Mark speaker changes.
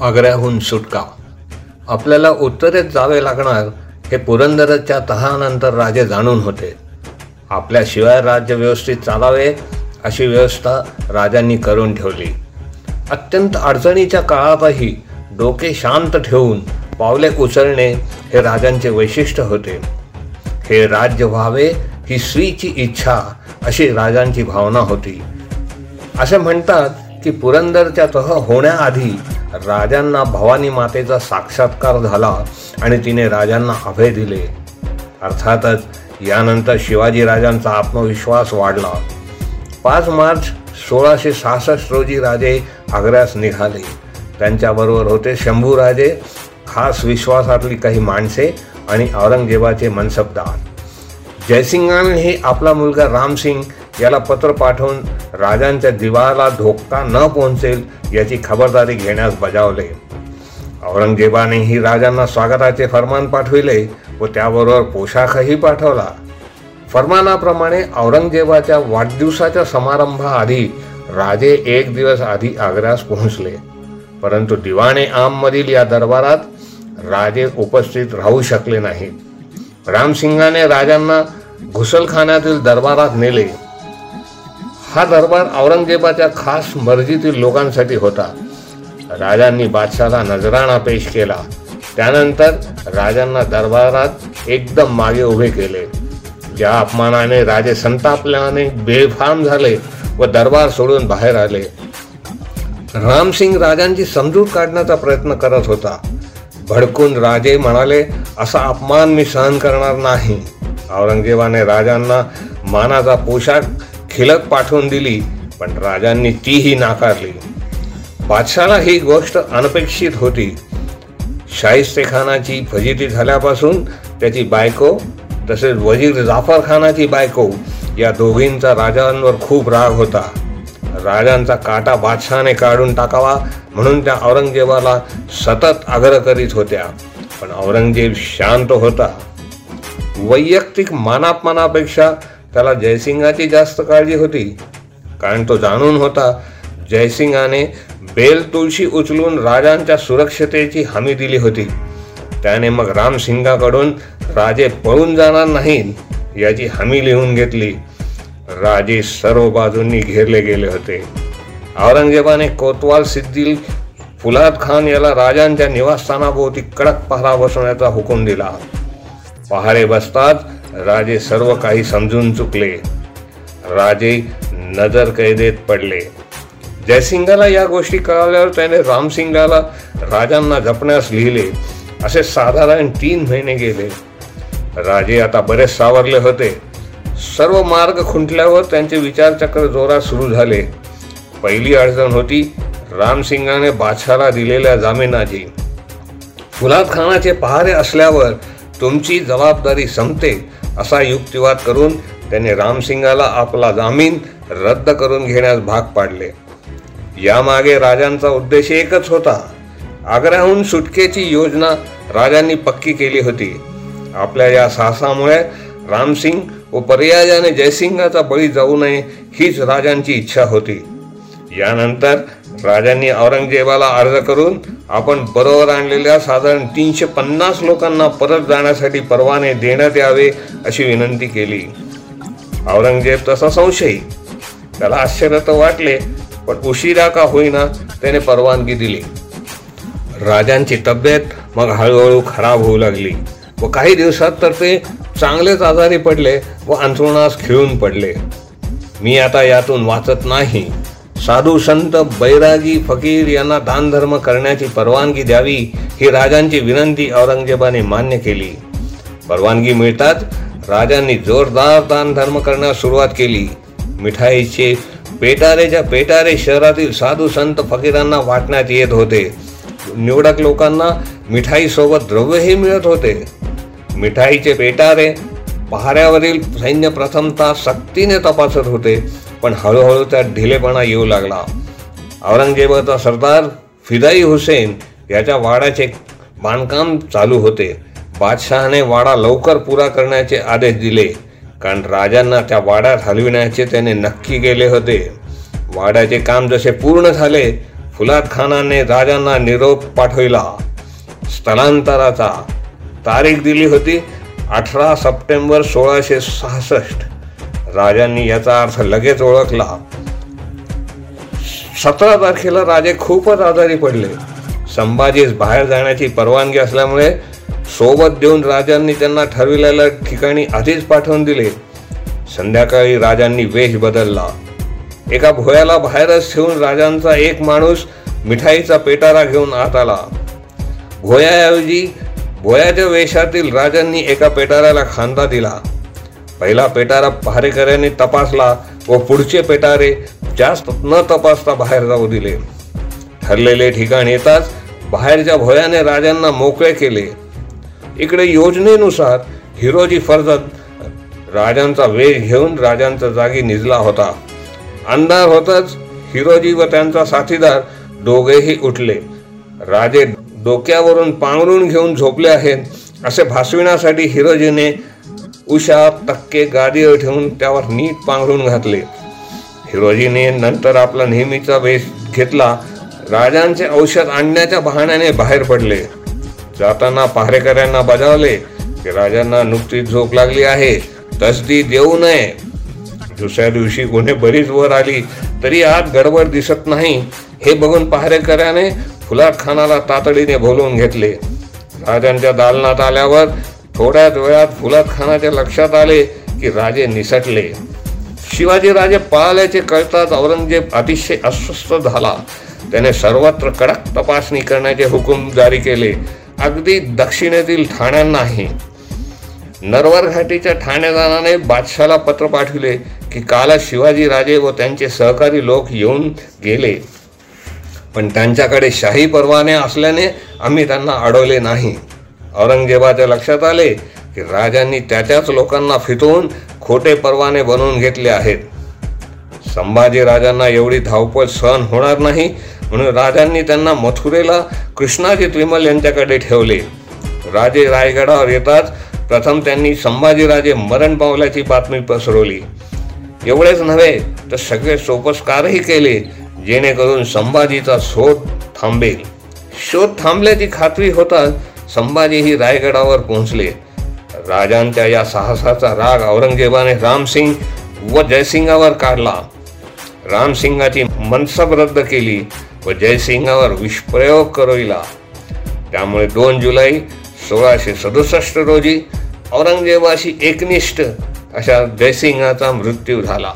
Speaker 1: आग्र्याहून सुटका. आपल्याला उत्तरेत जावे लागणार हे पुरंदरच्या तहानंतर राजे जाणून होते. आपल्याशिवाय राज्य व्यवस्थित चालावे अशी व्यवस्था राजांनी करून ठेवली. अत्यंत अडचणीच्या काळातही डोके शांत ठेवून पावले उचलणे हे राजांचे वैशिष्ट्य होते. हे राज्य व्हावे ही स्त्रीची इच्छा अशी राजांची भावना होती. असे म्हणतात की पुरंदरच्या तह होण्याआधी राजांना भवानी मातेचा साक्षात्कार झाला आणि तिने राजांना अभय दिले. अर्थातच यानंतर शिवाजी राजांचा आत्मविश्वास वाढला. पाच मार्च सोळाशे सहासष्ट रोजी राजे आग्र्यास निघाले. त्यांच्याबरोबर होते शंभूराजे खास विश्वासातली काही माणसे आणि औरंगजेबाचे मनसबदार. जयसिंगाने आपला मुलगा रामसिंग याला पत्र पाठवून राजांच्या दिवाला धोका न पोहोचेल याची खबरदारी घेण्यास बजावले. औरंगजेबानेही राजांना स्वागताचे फरमान पाठविले व त्याबरोबर पोशाखही पाठवला. फरमानाप्रमाणे औरंगजेबाच्या वाढदिवसाच्या समारंभाआधी राजे एक दिवस आधी आग्र्यास पोहोचले. परंतु दिवाणे आममधील या दरबारात राजे उपस्थित राहू शकले नाहीत. रामसिंगाने राजांना घुसलखान्यातील दरबारात नेले. हा दरबार औरंगजेबाच्या खास मर्जीतील लोकांसाठी होता. राजांनी बादशाला नजराणा पेश केला. त्यानंतर राजांना दरबारात एकदम मागे उभे केले. ज्या अपमानाने राजे संतापल्याने बेफाम झाले व दरबार सोडून बाहेर आले. रामसिंग राजांची समजूत काढण्याचा प्रयत्न करत होता. भडकून राजे म्हणाले असा अपमान मी सहन करणार नाही. औरंगजेबाने राजांना मानाचा पोशाख खिलक पाठवून दिली पण राजांनी तीही नाकारली. बादशाला ही गोष्ट अनपेक्षित होती. शाहिस्तेखानाची फजिती झाल्यापासून त्याची बायको तसेच वजीर जाफर खानाची बायको या दोघींचा राजांवर खूप राग होता. राजांचा काटा बादशहाने काढून टाकावा म्हणून त्या औरंगजेबाला सतत आग्रह करीत होत्या पण औरंगजेब शांत होता. वैयक्तिक मानापमानापेक्षा त्याला जयसिंगाची जास्त काळजी होती. कारण तो जाणून होता जयसिंगाने बेल तुळशी उचलून राजांच्या सुरक्षतेची हमी दिली होती. त्याने मग रामसिंगाकडून राजे पळून जाणार नाहीत याची हमी लिहून घेतली. राजे सर्व बाजूंनी घेरले गेले होते. औरंगजेबाने कोतवाल सिद्दील फुलाद खान याला राजांच्या निवासस्थानाभोवती कडक पहारा बसवण्याचा हुकूम दिला. पहारे बसतात राजे सर्व काही समजून चुकले. राजे नजर कैदेत पडले. जयसिंगाला या गोष्टी कळाल्यावर त्याने रामसिंगाला राजांना जपण्यास लिहिले. असे साधारण तीन महिने गेले. राजे आता बरेच सावरले होते. सर्व मार्ग खुंटल्यावर त्यांचे विचारचक्र जोरात सुरू झाले. पहिली अडचण होती रामसिंगाने बादशाला दिलेल्या जामिनाची. फुलाद खानाचे पहारे असल्यावर तुमची जबाबदारी संपते. असा युक्तिवाद करून त्याने रामसिंगाला आपला जामीन रद्द करून घेण्यास भाग पाडले. यामागे राजांचा उद्देश एकच होता. आग्र्याहून सुटकेची योजना राजांनी पक्की केली होती. आपल्या या साहसामुळे रामसिंग व पर्यायाने जयसिंगाचा बळी जाऊ नये हीच राजांची इच्छा होती. यानंतर राजांनी औरंगजेबाला अर्ज करून आपण बरोबर आणलेल्या साधारण तीनशे पन्नास लोकांना परत जाण्यासाठी परवाने देण्यात यावे अशी विनंती केली. औरंगजेब तसा संशयी. त्याला आश्चर्य तर वाटले पण उशिरा का होईना त्याने परवानगी दिली. राजांची तब्येत मग हळूहळू खराब होऊ लागली व काही दिवसात तर ते चांगलेच आजारी पडले व अंथरुणास खिळून पडले. मी आता यातून वाचत नाही. साधू संत बैरागी फकीर यांना दानधर्म करण्याची परवानगी द्यावी ही राजांची विनंती औरंगजेबाने मान्य केली. परवानगी मिळताच राजांनी जोरदार दानधर्म करण्यास सुरुवात केली. मिठाईचे पेटारेच्या पेटारे शहरातील साधू संत फकीरांना वाटण्यात येत होते. निवडक लोकांना मिठाईसोबत द्रव्यही मिळत होते. मिठाईचे पेटारे पहाऱ्यावरील सैन्य प्रथमतः सक्तीने तपासत होते. पण हळूहळू त्यात ढिलेपणा येऊ लागला. औरंगजेबाचा सरदार फिदाई हुसेन याच्या वाड्याचे बांधकाम चालू होते. बादशहाने वाडा लवकर पुरा करण्याचे आदेश दिले. कारण राजांना त्या वाड्यात हलविण्याचे त्याने नक्की केले होते. वाड्याचे काम जसे पूर्ण झाले फुलाद खानाने राजांना निरोप पाठविला. स्थलांतराचा तारीख दिली होती अठरा सप्टेंबर सोळाशे सहासष्ट. राजांनी याचा अर्थ लगेच ओळखला. सतरा तारखेला राजे खूपच आजारी पडले. संभाजीस बाहेर जाण्याची परवानगी असल्यामुळे सोबत देऊन राजांनी त्यांना ठरविलेल्या ठिकाणी आधीच पाठवून दिले. संध्याकाळी राजांनी वेश बदलला. एका भोयाला बाहेरच ठेवून राजांचा एक माणूस मिठाईचा पेटारा घेऊन आत आला. भोयाऐवजी भोयाच्या वेशातील राजांनी एका पेटाऱ्याला खांदा दिला. पहिला पेटारा पहारेकऱ्यांनी तपासला. व पुढचे पेटारे जास्त न तपासता बाहेर जाऊ दिले. ठरलेले ठिकाण येताच बाहेरच्या भोयाने राजांना मोकळे केले. इकडे योजनेनुसार हिरोजी फर्जत राजांचा वेग घेऊन राजांच्या जागी निजला होता. अंधार होताच हिरोजी व त्यांचा साथीदार दोघेही उठले. राजे डोक्यावरून पांघरून घेऊन झोपले आहेत असे भासविण्यासाठी हिरोजीने उषा टक्के गादीवर ठेवून त्यावर नीट पांघरून घातले. हिरोजीने नंतर आपला नेहमीचा वेश घेतला. राजांचे औषध आणण्याच्या बहाण्याने बाहेर पडले. जाताना पहारेकऱ्यांना बजावले की राजांना नुकतीच झोप लागली आहे. तसदी देऊ नये. दुसऱ्या दिवशी कोणी बरीच वर आली तरी आत गडबड दिसत नाही. हे बघून पहारेकऱ्याने फुलाट खानाला तातडीने बोलवून घेतले. राजांच्या दालनात आल्यावर थोड्याच वेळात फुलात खानाच्या लक्षात आले की राजे निसटले. शिवाजी राजे पळाल्याचे कळताच औरंगजेब अतिशय अस्वस्थ झाला. त्याने सर्वत्र कडक तपासणी करण्याचे हुकूम जारी केले. अगदी दक्षिणेतील ठाण्यांनाही. नरवर घाटीच्या ठाणेदाराने बादशाला पत्र पाठविले की काल शिवाजी राजे व त्यांचे सहकारी लोक येऊन गेले. पण त्यांच्याकडे शाही परवाने असल्याने आम्ही त्यांना अडवले नाही. औरंगजेबाच्या लक्षात आले की राजांनी त्याच्याच लोकांना फितवून खोटे परवाने बनवून घेतले आहेत. संभाजी राजांना एवढी धावपळ सहन होणार नाही म्हणून राजांनी त्यांना मथुरेला कृष्णाजी त्रिमल यांच्याकडे ठेवले. राजे रायगडावर येताच प्रथम त्यांनी संभाजीराजे मरण पावल्याची बातमी पसरवली. एवढेच नव्हे तर सगळे सोपस्कारही केले जेणेकरून संभाजीचा शोध थांबेल. शोध थांबल्याची खात्री होताच संभाजीही रायगडावर पोहोचले. राजांच्या या साहसाचा राग औरंगजेबाने रामसिंग व जयसिंगावर काढला. रामसिंगाची मनसब रद्द केली व जयसिंगावर विषप्रयोग करविला त्यामुळे दोन जुलै सोळाशे सदुसष्ट रोजी औरंगजेबाशी एकनिष्ठ अशा जयसिंगाचा मृत्यू झाला.